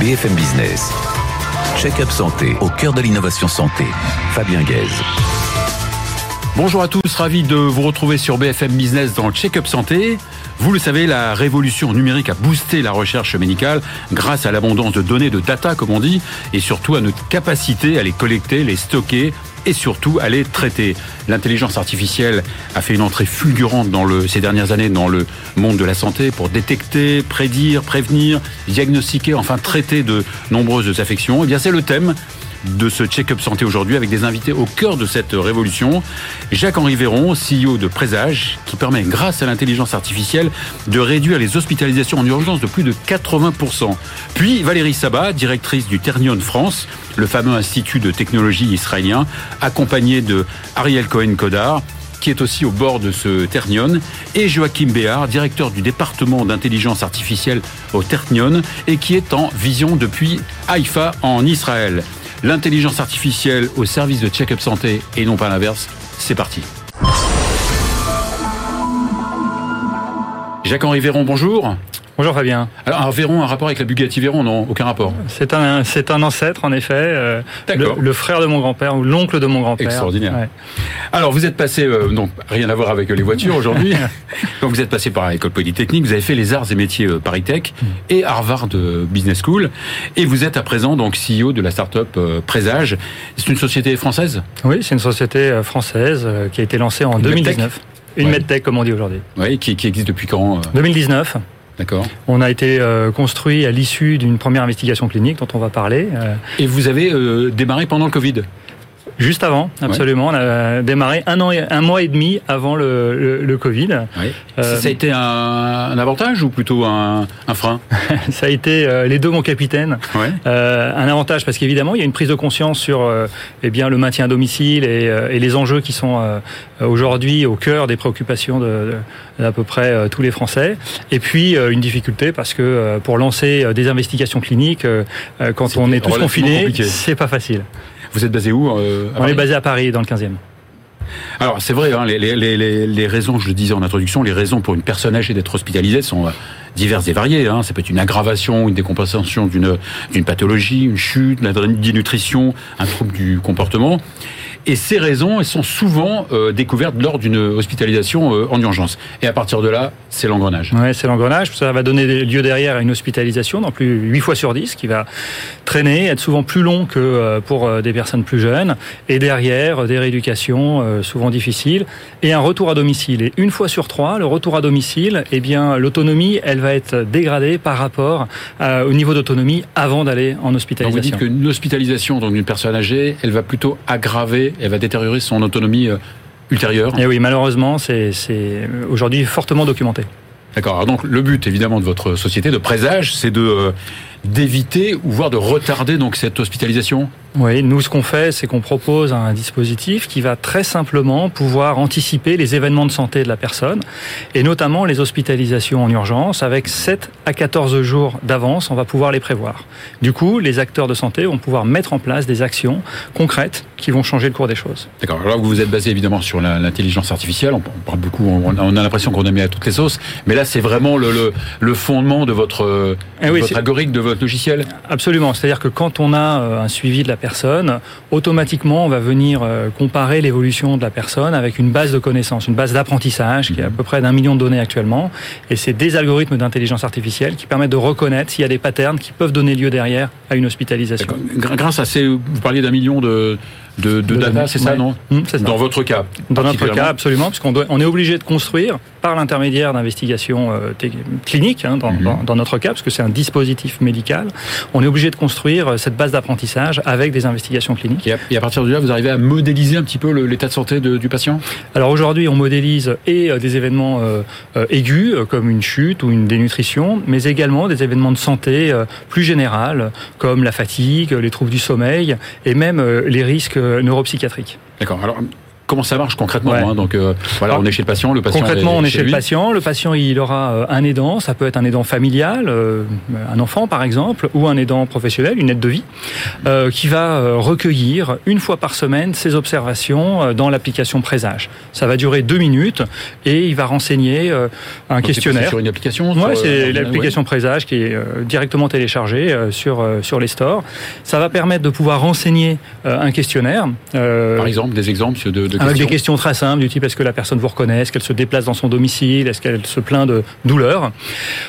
BFM Business. Check-up santé au cœur de l'innovation santé. Fabien Guèze. Bonjour à tous, ravi de vous retrouver sur BFM Business dans le Check-up Santé. Vous le savez, la révolution numérique a boosté la recherche médicale grâce à l'abondance de données, de data comme on dit, et surtout à notre capacité à les collecter, les stocker et surtout à les traiter. L'intelligence artificielle a fait une entrée fulgurante dans ces dernières années dans le monde de la santé pour détecter, prédire, prévenir, diagnostiquer, enfin traiter de nombreuses affections. Et eh bien c'est le thème de ce check-up santé aujourd'hui avec des invités au cœur de cette révolution. Jacques-Henri Véron, CEO de Présage, qui permet, grâce à l'intelligence artificielle, de réduire les hospitalisations en urgence de plus de 80%. Puis Valérie Sabat, directrice du Ternion France, le fameux institut de technologie israélien, accompagnée de Ariel Cohen-Kodar, qui est aussi au bord de ce Ternion, et Joachim Béard, directeur du département d'intelligence artificielle au Ternion, et qui est en vision depuis Haïfa en Israël. L'intelligence artificielle au service de check-up santé et non pas l'inverse, c'est parti. Jacques-Henri Véron, bonjour. Bonjour Fabien. Alors un Véron, un rapport avec la Bugatti Véron Non, aucun rapport. C'est un, c'est un ancêtre en effet. Euh, le, le, frère de mon grand-père ou l'oncle de mon grand-père. Extraordinaire. Alors vous êtes passé, euh, donc rien à voir avec les voitures aujourd'hui. donc vous êtes passé par l'école polytechnique, vous avez fait les arts et métiers euh, Paris-Tech mm. et Harvard euh, Business School, et vous êtes à présent donc CEO de la start-up euh, Présage. C'est une société française? Oui, c'est une société française qui a été lancée en 2019. Une ouais. medtech comme on dit aujourd'hui. Oui, qui, qui existe depuis quand 2019. D'accord. On a été euh, construit à l'issue d'une première investigation clinique dont on va parler. Euh. Et vous avez euh, démarré pendant le Covid? Juste avant, absolument. Ouais. On a démarré un an, et, un mois et demi avant le, le, le Covid. Ouais. Euh, ça a été un, un, avantage ou plutôt un, un frein? Ça a été euh, les deux, mon capitaine. Ouais. Euh, un avantage parce qu'évidemment, il y a une prise de conscience sur euh, eh bien le maintien à domicile et, euh, et les enjeux qui sont aujourd'hui au cœur des préoccupations de, de, d'à peu près tous les Français. Et puis une difficulté parce que pour lancer des investigations cliniques, quand on est tous confinés, c'est pas facile. Vous êtes basé où euh, On est basé à Paris, dans le 15e. Alors c'est vrai, hein, les, les, les, les, raisons, je le disais en introduction, les raisons pour une personne âgée d'être hospitalisée sont euh, diverses et variées. Hein. Ça peut être une aggravation, une décompensation d'une d'une pathologie, une chute, une dénutrition, un trouble du comportement. Et ces raisons elles sont souvent euh, découvertes lors d'une hospitalisation euh, en urgence. Et à partir de là, c'est l'engrenage. Oui, c'est l'engrenage. Ça va donner lieu derrière à une hospitalisation dans plus 8 fois sur 10 qui va traîner, être souvent plus long que euh, pour des personnes plus jeunes. Et derrière, des rééducations souvent difficiles et un retour à domicile. Et une fois sur trois, le retour à domicile, eh bien, l'autonomie, elle va être dégradée par rapport à, au niveau d'autonomie avant d'aller en hospitalisation. Donc vous dites qu'une hospitalisation d'une personne âgée, elle va plutôt aggraver elle va détériorer son autonomie euh, ultérieure. Et oui, malheureusement, c'est aujourd'hui fortement documenté. D'accord. Donc le but évidemment de votre société de présage, c'est de euh, d'éviter ou voire de retarder donc cette hospitalisation oui, nous ce qu'on fait, c'est qu'on propose un dispositif qui va très simplement pouvoir anticiper les événements de santé de la personne, et notamment les hospitalisations en urgence, avec 7 à 14 jours d'avance, on va pouvoir les prévoir. Du coup, les acteurs de santé vont pouvoir mettre en place des actions concrètes qui vont changer le cours des choses. D'accord, alors vous êtes basé évidemment sur l'intelligence artificielle, on parle beaucoup, on a l'impression qu'on a mis à toutes les sauces, mais là c'est vraiment le, le, le, fondement de votre, eh oui, votre algorithme, de votre logiciel Absolument, c'est-à-dire que quand on a un suivi de la personne, automatiquement, on va venir euh, comparer l'évolution de la personne avec une base de connaissances, une base d'apprentissage qui est à peu près d'un million de données actuellement. Et c'est des algorithmes d'intelligence artificielle qui permettent de reconnaître s'il y a des patterns qui peuvent donner lieu derrière à une hospitalisation. Grâce à ces, vous parliez d'un million de, de, de, de data, c'est ça, non mmh, ça. Dans votre cas Dans notre cas, absolument, parce qu'on on est obligé de construire par l'intermédiaire d'investigations euh, cliniques, hein, dans, mmh. dans, dans, notre cas, parce que c'est un dispositif médical, on est obligé de construire euh, cette base d'apprentissage avec des investigations cliniques. Et à, et à, partir de là, vous arrivez à modéliser un petit peu l'état de santé de, du patient? Alors aujourd'hui, on modélise et euh, des événements euh, euh, aigus, comme une chute ou une dénutrition, mais également des événements de santé euh, plus générales, comme la fatigue, les troubles du sommeil, et même les risques D'accord. Alors, comment ça marche concrètement Ouais. hein. Donc euh, voilà, Alors, on est chez le patient, le patient Concrètement, on est chez le patient. Le patient, il aura euh, un aidant. Ça peut être un aidant familial, euh, un enfant par exemple, ou un aidant professionnel, une aide de vie, euh, qui va euh, recueillir une fois par semaine ses observations euh, dans l'application Présage. Ça va durer deux minutes et il va renseigner euh, un Donc, c'est questionnaire. sur une application. Ouais, c'est l'application Présage qui est directement téléchargée euh, sur euh, sur les stores. Ça va permettre de pouvoir renseigner euh, un questionnaire. euh. Par exemple, des exemples de, de avec questions. des questions très simples du type est-ce que la personne vous reconnaît, est-ce qu'elle se déplace dans son domicile, est-ce qu'elle se plaint de douleur.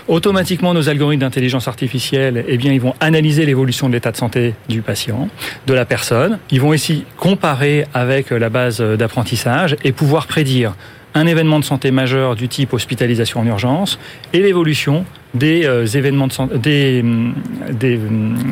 Automatiquement, nos algorithmes d'intelligence artificielle, eh bien, ils vont analyser l'évolution de l'état de santé du patient, de la personne. Ils vont aussi comparer avec la base d'apprentissage et pouvoir prédire un événement de santé majeur du type hospitalisation en urgence et l'évolution des euh, événements de santé, des des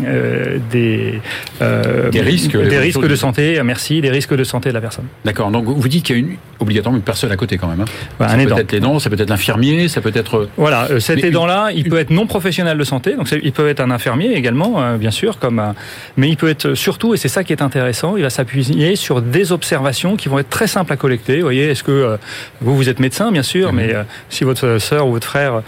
euh, des, euh, Des risques, des risques de santé. Merci, des risques de santé de la personne. D'accord. Donc vous dites qu'il y a une, obligatoirement une personne à côté quand même. Hein. Voilà, ça un peut aidant. être l'aidant, ça peut être l'infirmier, ça peut être. Voilà, cet Mais aidant-là, il peut être non professionnel de santé, donc il peut être un infirmier également, bien sûr, comme, mais il peut être surtout, et c'est ça qui est intéressant, il va s'appuyer sur des observations qui vont être très simples à collecter. Vous voyez, est-ce que vous, vous êtes médecin, bien sûr, Mhm. mais si votre sœur ou votre frère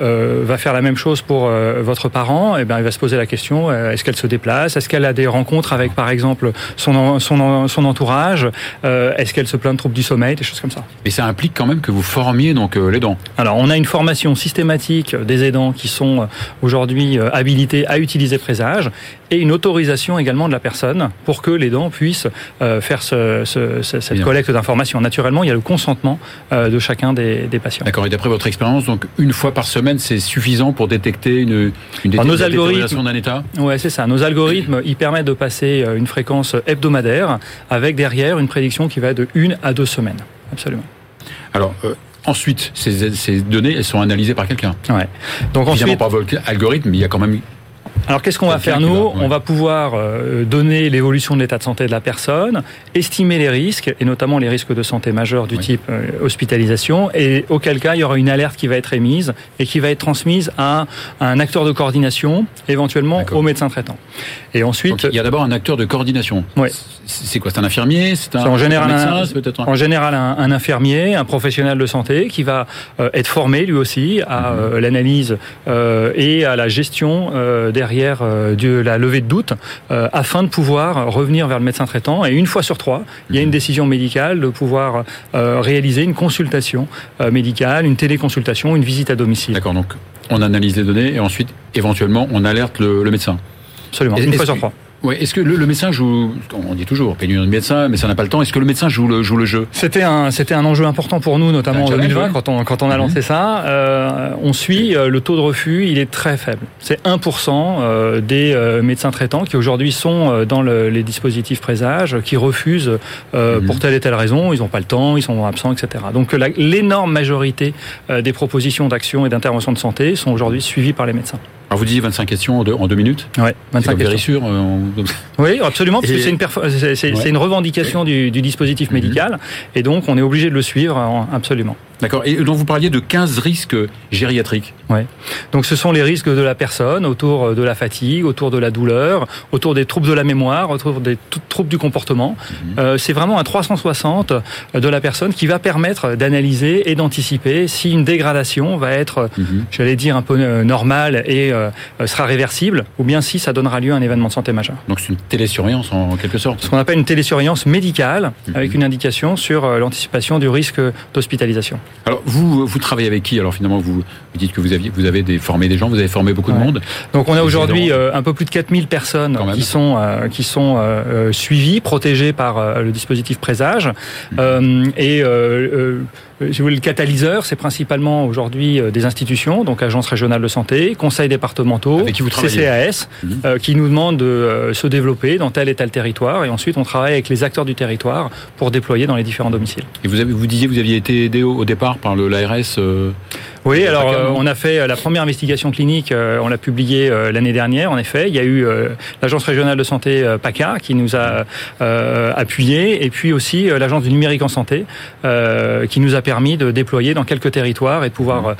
va faire la même chose pour euh, votre parent, eh ben, il va se poser la question euh, est-ce qu'elle se déplace? Est-ce qu'elle a des rencontres avec, par exemple, son, en- son, en- son entourage? Euh, Est-ce qu'elle se plaint de troubles du sommeil? Des choses comme ça. Mais ça implique quand même que vous formiez donc euh, l'aidant. Alors, on a une formation systématique des aidants qui sont euh, aujourd'hui euh, habilités à utiliser Présage et une autorisation également de la personne pour que l'aidant puisse euh, faire ce- ce- ce- cette Bien. collecte d'informations. Naturellement, il y a le consentement euh, de chacun des, des patients. D'accord. Et d'après votre expérience, donc une fois par semaine, c'est suffisant pour détecter une, une, nos algorithmes- d'un état. Ouais, c'est ça. Nos algorithmes, ils permettent de passer euh, une fréquence hebdomadaire avec derrière une prédiction qui va de une à deux semaines. Absolument. Alors euh, ensuite, ces, ces données, elles sont analysées par quelqu'un. Ouais. Donc Évidemment ensuite, par votre algorithme, mais il y a quand même. Alors qu'est-ce qu'on va faire nous va- ouais. On va pouvoir euh, donner l'évolution de l'état de santé de la personne, estimer les risques et notamment les risques de santé majeurs du Oui. type euh, hospitalisation et auquel cas il y aura une alerte qui va être émise et qui va être transmise à un acteur de coordination, éventuellement au médecin traitant. Et ensuite, Donc, il y a d'abord un acteur de coordination. Ouais. C'est quoi C'est un infirmier C'est un, en général un médecin un-. En général, un, un infirmier, un professionnel de santé qui va euh, être formé lui aussi à Mhm. l'analyse euh, et à la gestion euh, derrière euh, de la levée de doute euh, afin de pouvoir revenir vers le médecin traitant. Et une fois sur trois, il y a une décision médicale de pouvoir euh, réaliser une consultation médicale, une téléconsultation, une visite à domicile. D'accord. Donc on analyse les données et ensuite éventuellement on alerte le, le médecin. Absolument, Et- une fois sur trois. Ouais. Est-ce que le, le médecin joue On dit toujours pénurie de médecin, mais ça n'a pas le temps. Est-ce que le médecin joue le, joue le jeu? C'était un, c'était un enjeu important pour nous, notamment en challenge, 2020, oui. quand on, quand on a Mhm. lancé ça. Euh, on suit euh, le taux de refus, il est très faible. C'est 1% euh, des euh, médecins traitants qui aujourd'hui sont euh, dans le- les dispositifs présage, qui refusent euh, Mhm. pour telle et telle raison, ils n'ont pas le temps, ils sont absents, etc. Donc l'énorme majorité euh, des propositions d'action et d'intervention de santé sont aujourd'hui suivies par les médecins. Alors vous disiez 25 questions en deux, en deux minutes. C'est 25 comme questions. Vérissure, euh, on- Oui, absolument, parce que c'est une, Ouais. une revendication du, du dispositif Mhm. médical, et donc on est obligé de le suivre en- absolument. D'accord. Et donc vous parliez de 15 risques gériatriques. Donc ce sont les risques de la personne autour de la fatigue, autour de la douleur, autour des troubles de la mémoire, autour des troubles du comportement. Mhm. Euh, c'est vraiment un 360 de la personne qui va permettre d'analyser et d'anticiper si une dégradation va être, Mhm. j'allais dire, un peu euh, normale et euh, sera réversible, ou bien si ça donnera lieu à un événement de santé majeur. Donc c'est une télésurveillance en quelque sorte. Ce qu'on appelle une télésurveillance médicale, Mhm. avec une indication sur euh, l'anticipation du risque d'hospitalisation. Alors vous vous travaillez avec qui? Alors finalement vous, vous dites que vous aviez vous avez des, formé des gens, vous avez formé beaucoup de monde. Donc on a aujourd'hui euh, un peu plus de 4000 personnes qui sont euh, qui sont suivies, protégées par le dispositif Présage. Mhm. Et si vous voulez, le catalyseur, c'est principalement aujourd'hui euh, des institutions, donc agences régionales de santé, conseils départementaux, qui vous CCAS, Mhm. euh, qui nous demandent de euh, se développer dans tel et tel territoire. Et ensuite, on travaille avec les acteurs du territoire pour déployer dans les différents domiciles. Et vous avez vous disiez vous aviez été aidé au, au départ part par l'ARS oui, alors euh, on a fait la première investigation clinique, on l'a publiée l'année dernière. En effet, il y a eu l'agence régionale de santé PACA qui nous a appuyé, et puis aussi l'agence du numérique en santé qui nous a permis de déployer dans quelques territoires et de pouvoir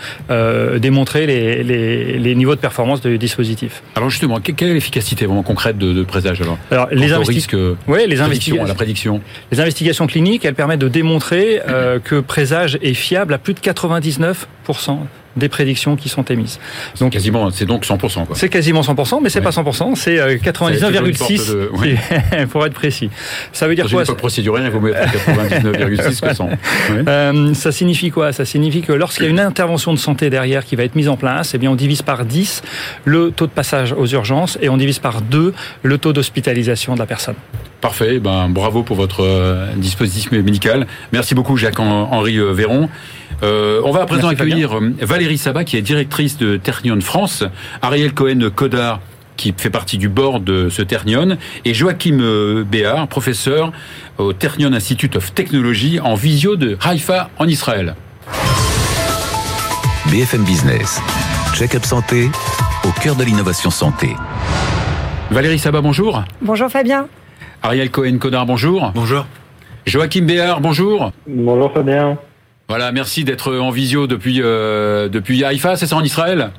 démontrer les, les, les, niveaux de performance du dispositif. Alors justement, quelle est l'efficacité vraiment concrète de, de Présage alors, alors les investigations, oui, les investigations, la prédiction. Les investigations cliniques, elles permettent de démontrer que Présage est fiable à plus de 99 des prédictions qui sont émises. Donc quasiment, c'est donc 100%. C'est quasiment 100%, mais c'est pas 100%, c'est 99,6 euh, pour être précis. Ça veut dire quoi il vaut mieux 99,6 que 100. Euh, ça signifie quoi Ça signifie que lorsqu'il y a une intervention de santé derrière qui va être mise en place, eh bien on divise par 10 le taux de passage aux urgences et on divise par 2 le taux d'hospitalisation de la personne. Parfait, ben bravo pour votre euh, dispositif médical. Merci beaucoup Jacques-Henri Véron. Euh, on va à présent accueillir euh, Valérie Sabat, qui est directrice de Ternion France, Ariel Cohen-Codard, qui fait partie du board de ce Ternion, et Joachim euh, Béard, professeur au Ternion Institute of Technology en visio de Haïfa en Israël. BFM Business, check-up santé, au cœur de l'innovation santé. Valérie Sabat, bonjour. Bonjour Fabien. Ariel Cohen-Codard, bonjour. Bonjour. Joachim Béard, bonjour. Bonjour Fabien. Voilà, merci d'être en visio depuis, euh, depuis Haïfa, c'est ça en Israël?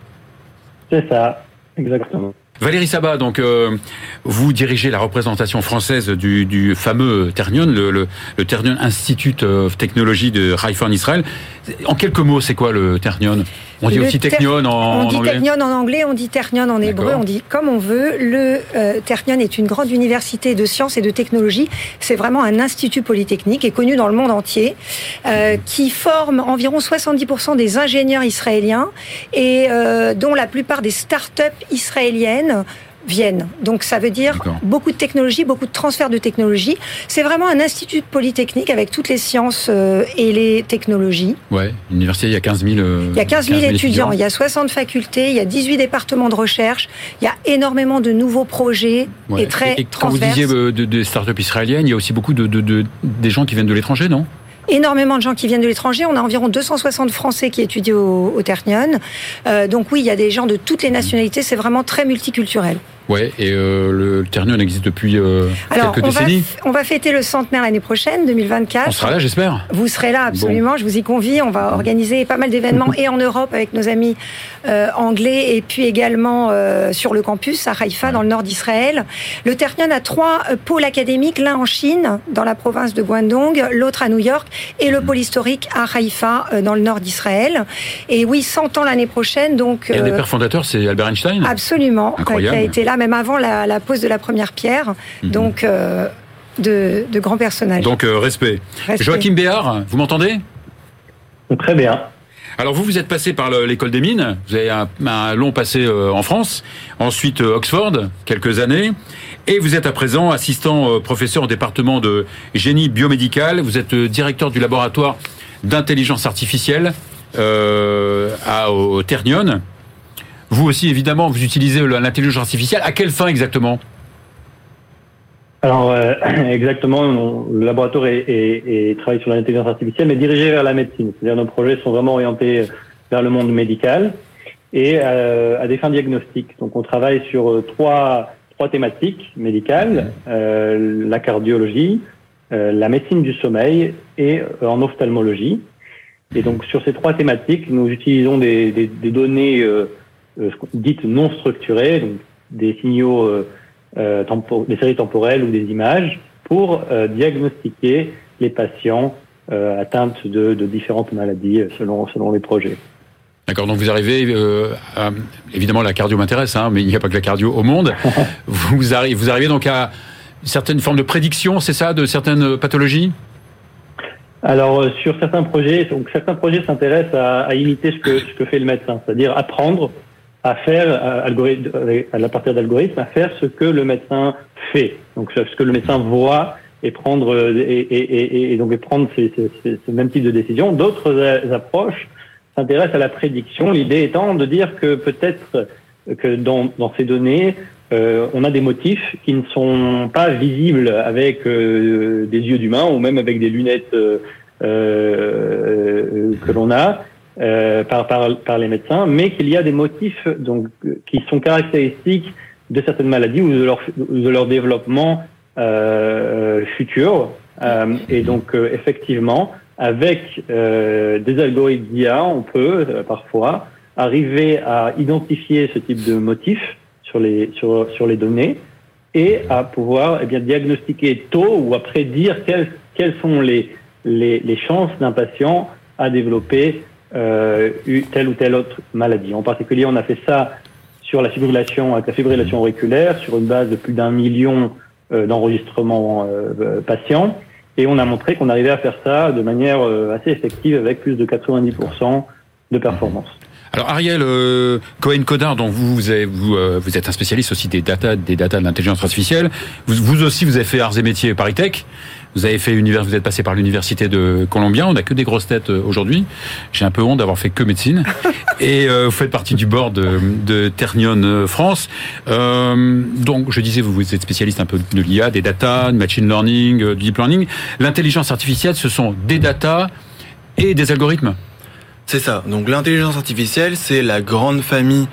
C'est ça, exactement. Valérie Sabat, donc euh, vous dirigez la représentation française du, du fameux Ternion, le, le, le, Ternion Institute of Technology de Haifa en Israël. En quelques mots, c'est quoi le Ternion? On dit aussi Technion en, On dit anglais. Technion en anglais, on dit Ternion en hébreu, on dit comme on veut. Le euh, Ternion est une grande université de sciences et de technologie. C'est vraiment un institut polytechnique et connu dans le monde entier, euh, qui forme environ 70% des ingénieurs israéliens et euh, dont la plupart des start-up israéliennes viennent. Donc ça veut dire beaucoup de technologie, beaucoup de transfert de technologie. C'est vraiment un institut polytechnique avec toutes les sciences euh, et les technologies. Ouais, l'université, il y a 15 000, euh, il y a 15 000, étudiants, il y a 60 facultés, il y a 18 départements de recherche, il y a énormément de nouveaux projets et très et, Quand vous disiez euh, de, de start-up israéliennes, il y a aussi beaucoup de, de, des gens qui viennent de l'étranger, non? Énormément de gens qui viennent de l'étranger. On a environ 260 Français qui étudient au, au Ternion. Euh, donc oui, il y a des gens de toutes les nationalités. C'est vraiment très multiculturel. Ouais, et euh, le Ternion existe depuis euh, Alors, quelques on décennies. Va, on va fêter le centenaire l'année prochaine, 2024. On sera là, j'espère. Vous serez là, absolument. Bon. Je vous y convie. On va organiser pas mal d'événements et en Europe avec nos amis euh, anglais et puis également sur le campus à Haïfa, ouais. dans le nord d'Israël. Le Ternion a trois pôles académiques, l'un en Chine, dans la province de Guangdong, l'autre à New York et le pôle historique à Haïfa, dans le nord d'Israël. Et oui, 100 ans l'année prochaine. Donc, et un des pères fondateurs, c'est Albert Einstein Absolument. Incroyable. Qui a été là même avant la, la pose de la première pierre. Mhm. Donc, euh, de, de, grands personnages. Donc, euh, respect. respect. Joachim Béard, vous m'entendez? Très bien. Alors vous, vous êtes passé par l'école des mines, vous avez un, un long passé euh, en France, ensuite euh, Oxford, quelques années, et vous êtes à présent assistant euh, professeur au département de génie biomédical, vous êtes euh, directeur du laboratoire d'intelligence artificielle euh, à, au Ternion. Vous aussi, évidemment, vous utilisez l'intelligence artificielle. À quelle fin exactement? Alors euh, exactement, le laboratoire est, est, travaille sur l'intelligence artificielle, mais dirigé vers la médecine. C'est-à-dire nos projets sont vraiment orientés vers le monde médical et euh, à des fins diagnostiques. Donc on travaille sur euh, trois trois thématiques médicales la cardiologie, la médecine du sommeil et en ophtalmologie. Et donc sur ces trois thématiques, nous utilisons des données dites non structurées, donc des signaux euh, des séries temporelles ou des images pour euh, diagnostiquer les patients euh, atteints de, de, différentes maladies selon, selon les projets. D'accord, donc vous arrivez, euh, à, évidemment la cardio m'intéresse, hein, mais il n'y a pas que la cardio au monde. vous, arrivez, vous arrivez donc à une certaine forme de prédiction, c'est ça, de certaines pathologies? Alors sur certains projets, donc certains projets s'intéressent à, à, imiter ce que, ce que fait le médecin, c'est-à-dire apprendre à faire, à, à partir d'algorithmes, à faire ce que le médecin fait. Donc, ce que le médecin voit et prendre, et, et, et prendre ces, ces, ce même type de décision. D'autres approches s'intéressent à la prédiction. L'idée étant de dire que peut-être que dans, dans ces données, euh, on a des motifs qui ne sont pas visibles avec euh, des yeux d'humain ou même avec des lunettes euh, que l'on a par, par, par les médecins, mais qu'il y a des motifs donc qui sont caractéristiques de certaines maladies ou de leur, de leur développement futur. et donc effectivement, avec des algorithmes d'IA, on peut parfois arriver à identifier ce type de motifs sur les, sur, sur les données et à pouvoir eh bien, diagnostiquer tôt ou à prédire quelles, quelles sont les, les, les chances d'un patient à développer euh, telle ou telle autre maladie. En particulier, on a fait ça sur la fibrillation, avec la fibrillation auriculaire, sur une base de plus d'un million euh, d'enregistrements euh, patients. Et on a montré qu'on arrivait à faire ça de manière assez effective avec plus de 90% de performance. Alors Ariel euh, Cohen Codard, dont vous vous, avez, vous, euh, vous, êtes un spécialiste aussi des data des data de l'intelligence artificielle. Vous, vous, aussi vous avez fait arts et métiers Paris Tech. Vous avez fait univers, vous êtes passé par l'université de Columbia. On n'a que des grosses têtes euh, aujourd'hui. J'ai un peu honte d'avoir fait que médecine. Et euh, vous faites partie du board de, de Ternion euh, France. Euh, donc je disais, vous, vous êtes spécialiste un peu de l'IA, des data, de machine learning, du deep learning. L'intelligence artificielle, ce sont des data et des algorithmes. C'est ça. Donc l'intelligence artificielle, c'est la grande famille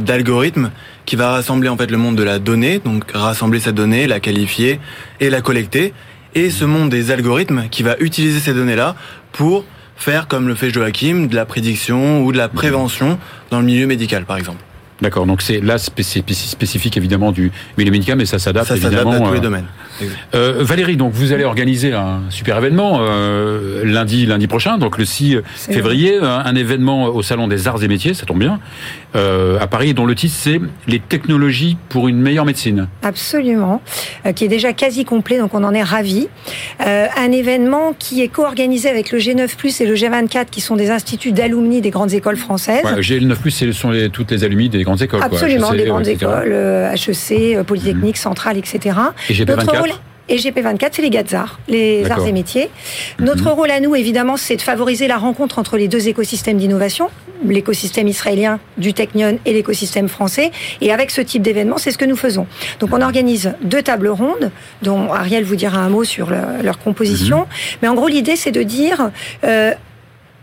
d'algorithmes qui va rassembler en fait le monde de la donnée, donc rassembler sa donnée, la qualifier et la collecter, et ce monde des algorithmes qui va utiliser ces données-là pour faire comme le fait Joachim, de la prédiction ou de la prévention dans le milieu médical par exemple. D'accord, donc c'est là spécifique évidemment du milieu médical, mais ça s'adapte évidemment à tous les domaines. Euh, Valérie, donc vous allez organiser un super événement euh, lundi, lundi prochain, donc le 6 février, un, un, événement au salon des arts et métiers, ça tombe bien, euh, à Paris, dont le titre c'est les technologies pour une meilleure médecine. Absolument, euh, qui est déjà quasi complet, donc on en est ravis. Euh, un événement qui est co-organisé avec le G9+ et le G24, qui sont des instituts d'alumni des grandes écoles françaises. Ouais, le G9+, ce sont les, toutes les alumni des grandes écoles. Absolument, quoi. HEC, des grandes écoles, HEC, Polytechnique, mmh. Centrale, etc. Et GP24 rôle, et GP24, c'est les Gazars, les arts et métiers. Notre mmh. rôle à nous, évidemment, c'est de favoriser la rencontre entre les deux écosystèmes d'innovation, l'écosystème israélien du Technion et l'écosystème français. Et avec ce type d'événement, c'est ce que nous faisons. Donc on organise deux tables rondes, dont Ariel vous dira un mot sur le, leur composition. Mmh. Mais en gros, l'idée, c'est de dire... Euh,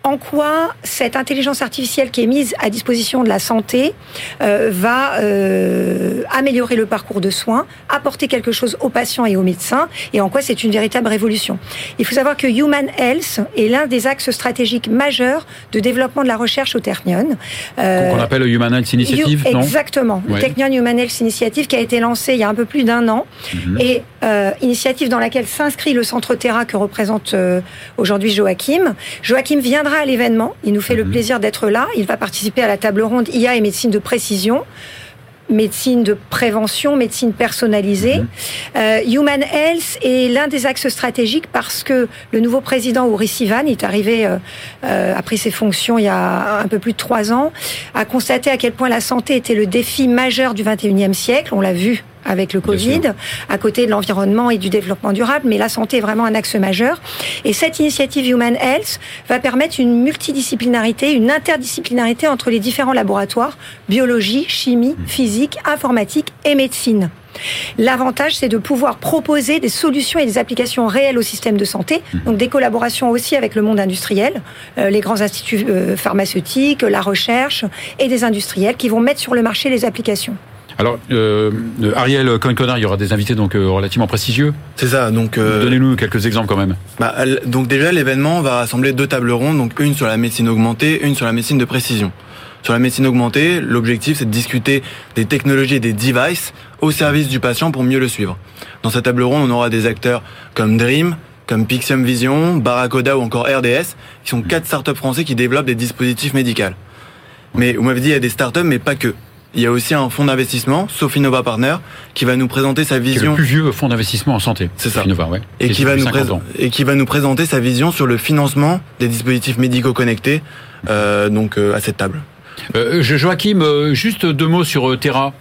en quoi cette intelligence artificielle qui est mise à disposition de la santé euh, va euh, améliorer le parcours de soins, apporter quelque chose aux patients et aux médecins, et en quoi c'est une véritable révolution. Il faut savoir que Human Health est l'un des axes stratégiques majeurs de développement de la recherche au Ternion. Euh, Qu'on appelle le Human Health Initiative, non? Exactement, ouais. le Technion Human Health Initiative qui a été lancé il y a un peu plus d'un an, mm -hmm. et euh, initiative dans laquelle s'inscrit le centre Terra que représente euh, aujourd'hui Joachim. Joachim viendra à l'événement. Il nous fait le plaisir d'être là. Il va participer à la table ronde IA et médecine de précision médecine de prévention, médecine personnalisée. Mmh. Euh, Human Health est l'un des axes stratégiques parce que le nouveau président Uri Sivan est arrivé, euh, euh, a pris ses fonctions il y a un peu plus de trois ans, a constaté à quel point la santé était le défi majeur du 21e siècle. On l'a vu avec le Covid, à côté de l'environnement et du développement durable, mais la santé est vraiment un axe majeur. Et cette initiative Human Health va permettre une multidisciplinarité, une interdisciplinarité entre les différents laboratoires, biologie, chimie, physique, informatique et médecine. L'avantage, c'est de pouvoir proposer des solutions et des applications réelles au système de santé, donc des collaborations aussi avec le monde industriel, euh, les grands instituts euh, pharmaceutiques, la recherche et des industriels qui vont mettre sur le marché les applications. Alors, euh, Ariel Cohen-Connard, il y aura des invités donc euh, relativement prestigieux. C'est ça. Donc, euh, donnez-nous quelques exemples quand même. Bah, donc déjà, l'événement va rassembler deux tables rondes, donc une sur la médecine augmentée, une sur la médecine de précision. Sur la médecine augmentée, l'objectif c'est de discuter des technologies et des devices au service du patient pour mieux le suivre. Dans cette table ronde, on aura des acteurs comme Dream, comme Pixium Vision, Barracoda ou encore RDS, qui sont quatre startups français qui développent des dispositifs médicaux. Mais vous m'avez dit il y a des startups, mais pas que. Il y a aussi un fonds d'investissement, Sofinova Partner, qui va nous présenter sa vision. le plus vieux fonds d'investissement en santé. C'est ça. Sofinova, ouais. Et, qui va nous et qui va nous présenter sa vision sur le financement des dispositifs médicaux connectés, euh, donc euh, à cette table. Euh, Joachim, euh, juste deux mots sur euh, Terra.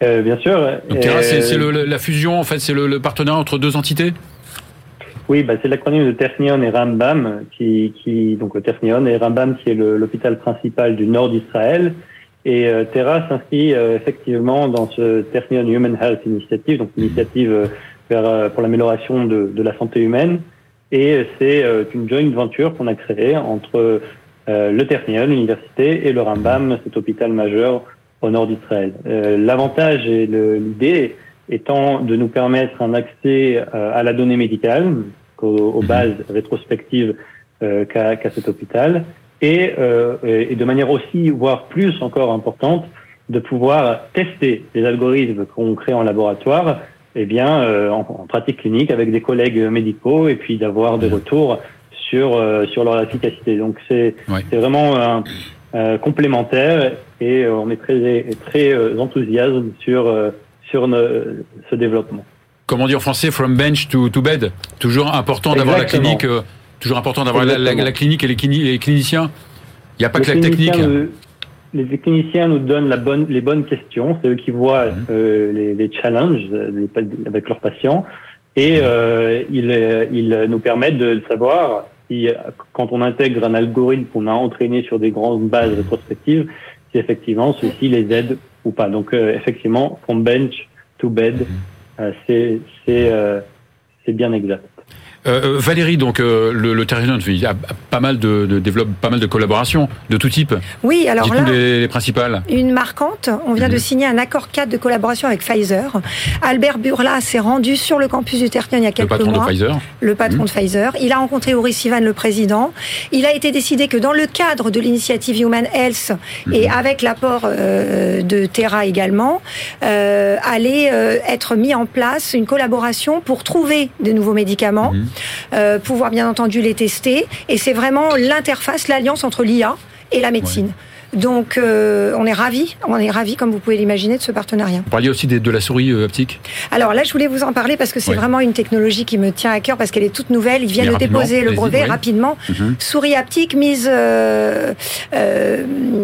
bien sûr. Donc, Terra, c'est la fusion, en fait, c'est le, le, partenariat entre deux entités? Oui, bah, c'est l'acronyme de Ternion et Rambam, qui, qui donc le Ternion et Rambam qui est l'hôpital principal du nord d'Israël et euh, Terra s'inscrit euh, effectivement dans ce Ternion Human Health Initiative, donc initiative euh, vers, pour l'amélioration de, de, la santé humaine. Et c'est une joint venture qu'on a créée entre le Ternion, l'université, et le Rambam, cet hôpital majeur au nord d'Israël. L'avantage et l'idée étant de nous permettre un accès à la donnée médicale, aux, mhm. bases rétrospectives qu'a cet hôpital, et, et de manière aussi, voire plus encore importante, de pouvoir tester les algorithmes qu'on crée en laboratoire eh bien, euh, en, pratique clinique avec des collègues médicaux et puis d'avoir des retours sur, euh, sur leur efficacité. Donc c'est c'est vraiment euh, complémentaire et on est très, très enthousiaste sur, sur ce développement. Comment dire en français, from bench to, to bed? Toujours important d'avoir la clinique, toujours important d'avoir la, la, clinique et les, cliniciens Il n'y a pas que la technique les cliniciens nous donnent la bonne, les bonnes questions, c'est eux qui voient mhm. euh, les, les, challenges avec leurs patients et euh, ils, ils, nous permettent de savoir si, quand on intègre un algorithme qu'on a entraîné sur des grandes bases rétrospectives, si effectivement ceci les aide ou pas. Donc euh, effectivement, from bench to bed, mhm. euh, c'est euh, bien exact. Euh, euh, Valérie, donc euh, le, le il y a pas mal de, de développe pas mal de collaborations de tout type. Oui, alors là, les, principales. Une marquante. On vient de mhm. signer un accord cadre de collaboration avec Pfizer. Albert Burla s'est rendu sur le campus du Ternion il y a quelques mois. Le patron de Pfizer. Le patron de Pfizer. Il a rencontré Uri Sivan, le président. Il a été décidé que dans le cadre de l'initiative Human Health et mhm. avec l'apport de Terra également, allait être mis en place une collaboration pour trouver de nouveaux médicaments. Euh, pouvoir bien entendu les tester. Et c'est vraiment l'interface, l'alliance entre l'IA et la médecine. Donc, euh, on est ravis, on est ravis, comme vous pouvez l'imaginer, de ce partenariat. Vous parliez aussi de, la souris euh, optique Alors là, je voulais vous en parler parce que c'est vraiment une technologie qui me tient à cœur parce qu'elle est toute nouvelle. Ils viennent de déposer le brevet rapidement. Mhm. Souris haptique mise, euh,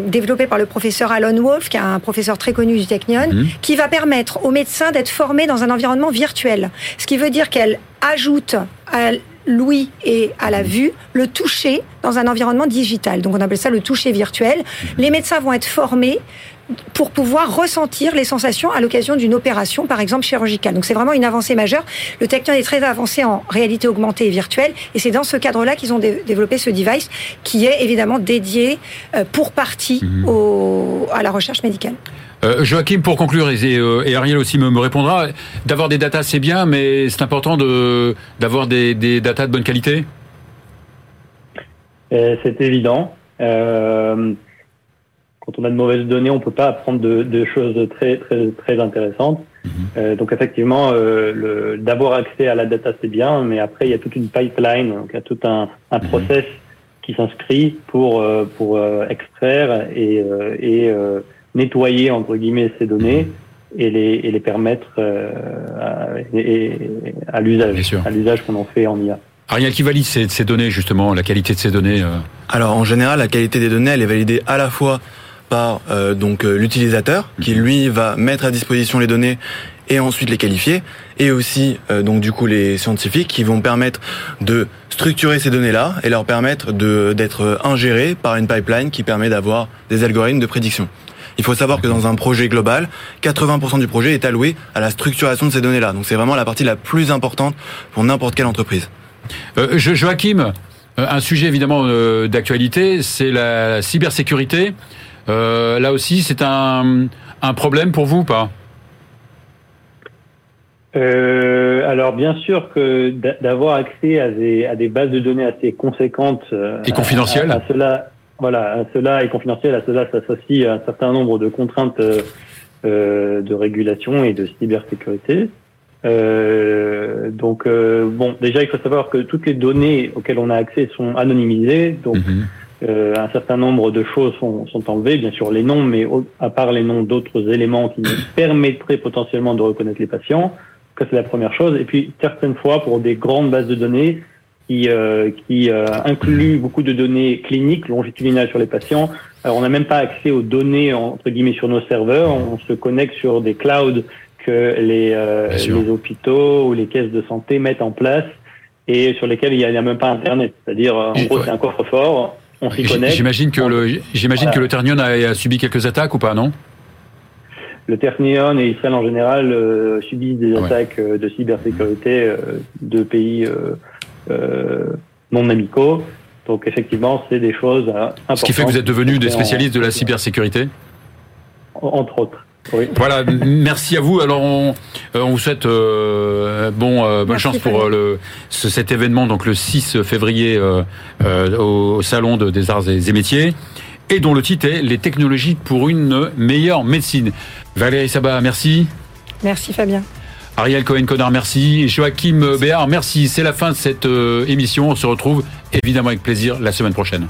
développée par le professeur Alan Wolf, qui est un professeur très connu du Technion, mhm. qui va permettre aux médecins d'être formés dans un environnement virtuel. Ce qui veut dire qu'elle ajoute à l'ouïe et à la vue, le toucher dans un environnement digital. Donc on appelle ça le toucher virtuel. Les médecins vont être formés pour pouvoir ressentir les sensations à l'occasion d'une opération, par exemple chirurgicale. Donc c'est vraiment une avancée majeure. Le Technion est très avancé en réalité augmentée et virtuelle, et c'est dans ce cadre-là qu'ils ont développé ce device qui est évidemment dédié euh, pour partie mhm. à la recherche médicale. Euh, Joachim, pour conclure, euh, et, Ariel aussi me, répondra, d'avoir des datas c'est bien, mais c'est important de d'avoir des, des datas de bonne qualité? Euh, c'est évident. quand on a de mauvaises données, on peut pas apprendre de, choses très très très intéressantes. Mhm. donc effectivement, d'avoir accès à la data c'est bien, mais après il y a toute une pipeline, donc il y a tout un, un mhm. process qui s'inscrit pour pour extraire et, et nettoyer entre guillemets ces données et les, et les permettre euh, à, à l'usage, à l'usage qu'on en fait en IA. Ariel, qui valide ces, ces, données justement, la qualité de ces données euh Alors en général, la qualité des données, elle est validée à la fois par euh, donc l'utilisateur qui mhm. lui va mettre à disposition les données et ensuite les qualifier, et aussi donc du coup les scientifiques qui vont permettre de structurer ces données-là et leur permettre de d'être ingérées par une pipeline qui permet d'avoir des algorithmes de prédiction. Il faut savoir que dans un projet global, 80% du projet est alloué à la structuration de ces données-là. Donc c'est vraiment la partie la plus importante pour n'importe quelle entreprise. Euh, Joachim, euh, un sujet évidemment euh, d'actualité, c'est la cybersécurité. Euh, là aussi, c'est un, un, problème pour vous ou pas? Euh, alors bien sûr que d'avoir accès à des, à des bases de données assez conséquentes et confidentielles, à cela, voilà, cela est confidentiel, à cela s'associe un certain nombre de contraintes euh, euh, de régulation et de cybersécurité. Euh, donc, euh, bon, déjà, il faut savoir que toutes les données auxquelles on a accès sont anonymisées, donc mhm. euh, un certain nombre de choses sont, sont, enlevées, bien sûr les noms, mais à part les noms d'autres éléments qui nous permettraient potentiellement de reconnaître les patients, ça c'est la première chose. Et puis, certaines fois, pour des grandes bases de données, qui, euh, qui euh, inclut beaucoup de données cliniques longitudinales sur les patients. Alors, on n'a même pas accès aux données entre guillemets sur nos serveurs. On se connecte sur des clouds que les, euh, les hôpitaux ou les caisses de santé mettent en place et sur lesquels il n'y a, même pas Internet. C'est-à-dire, en gros, c'est un coffre-fort. On s'y connecte. J'imagine que le, j'imagine que le Ternion a, subi quelques attaques ou pas, non? Le Ternion et Israël en général subissent des attaques de cybersécurité de pays non amicaux. Donc effectivement, c'est des choses importantes. Ce qui fait que vous êtes devenus des spécialistes de la cybersécurité Entre autres. Oui. Voilà, merci à vous. Alors on, on vous souhaite euh, bon euh, bonne chance pour le ce, cet événement donc le 6 février euh, au salon de, des arts et métiers et dont le titre est les technologies pour une meilleure médecine. Valérie Sabat, merci. Merci Fabien. Ariel Cohen-Connard, merci. Joachim Béard, merci. C'est la fin de cette émission. On se retrouve évidemment avec plaisir la semaine prochaine.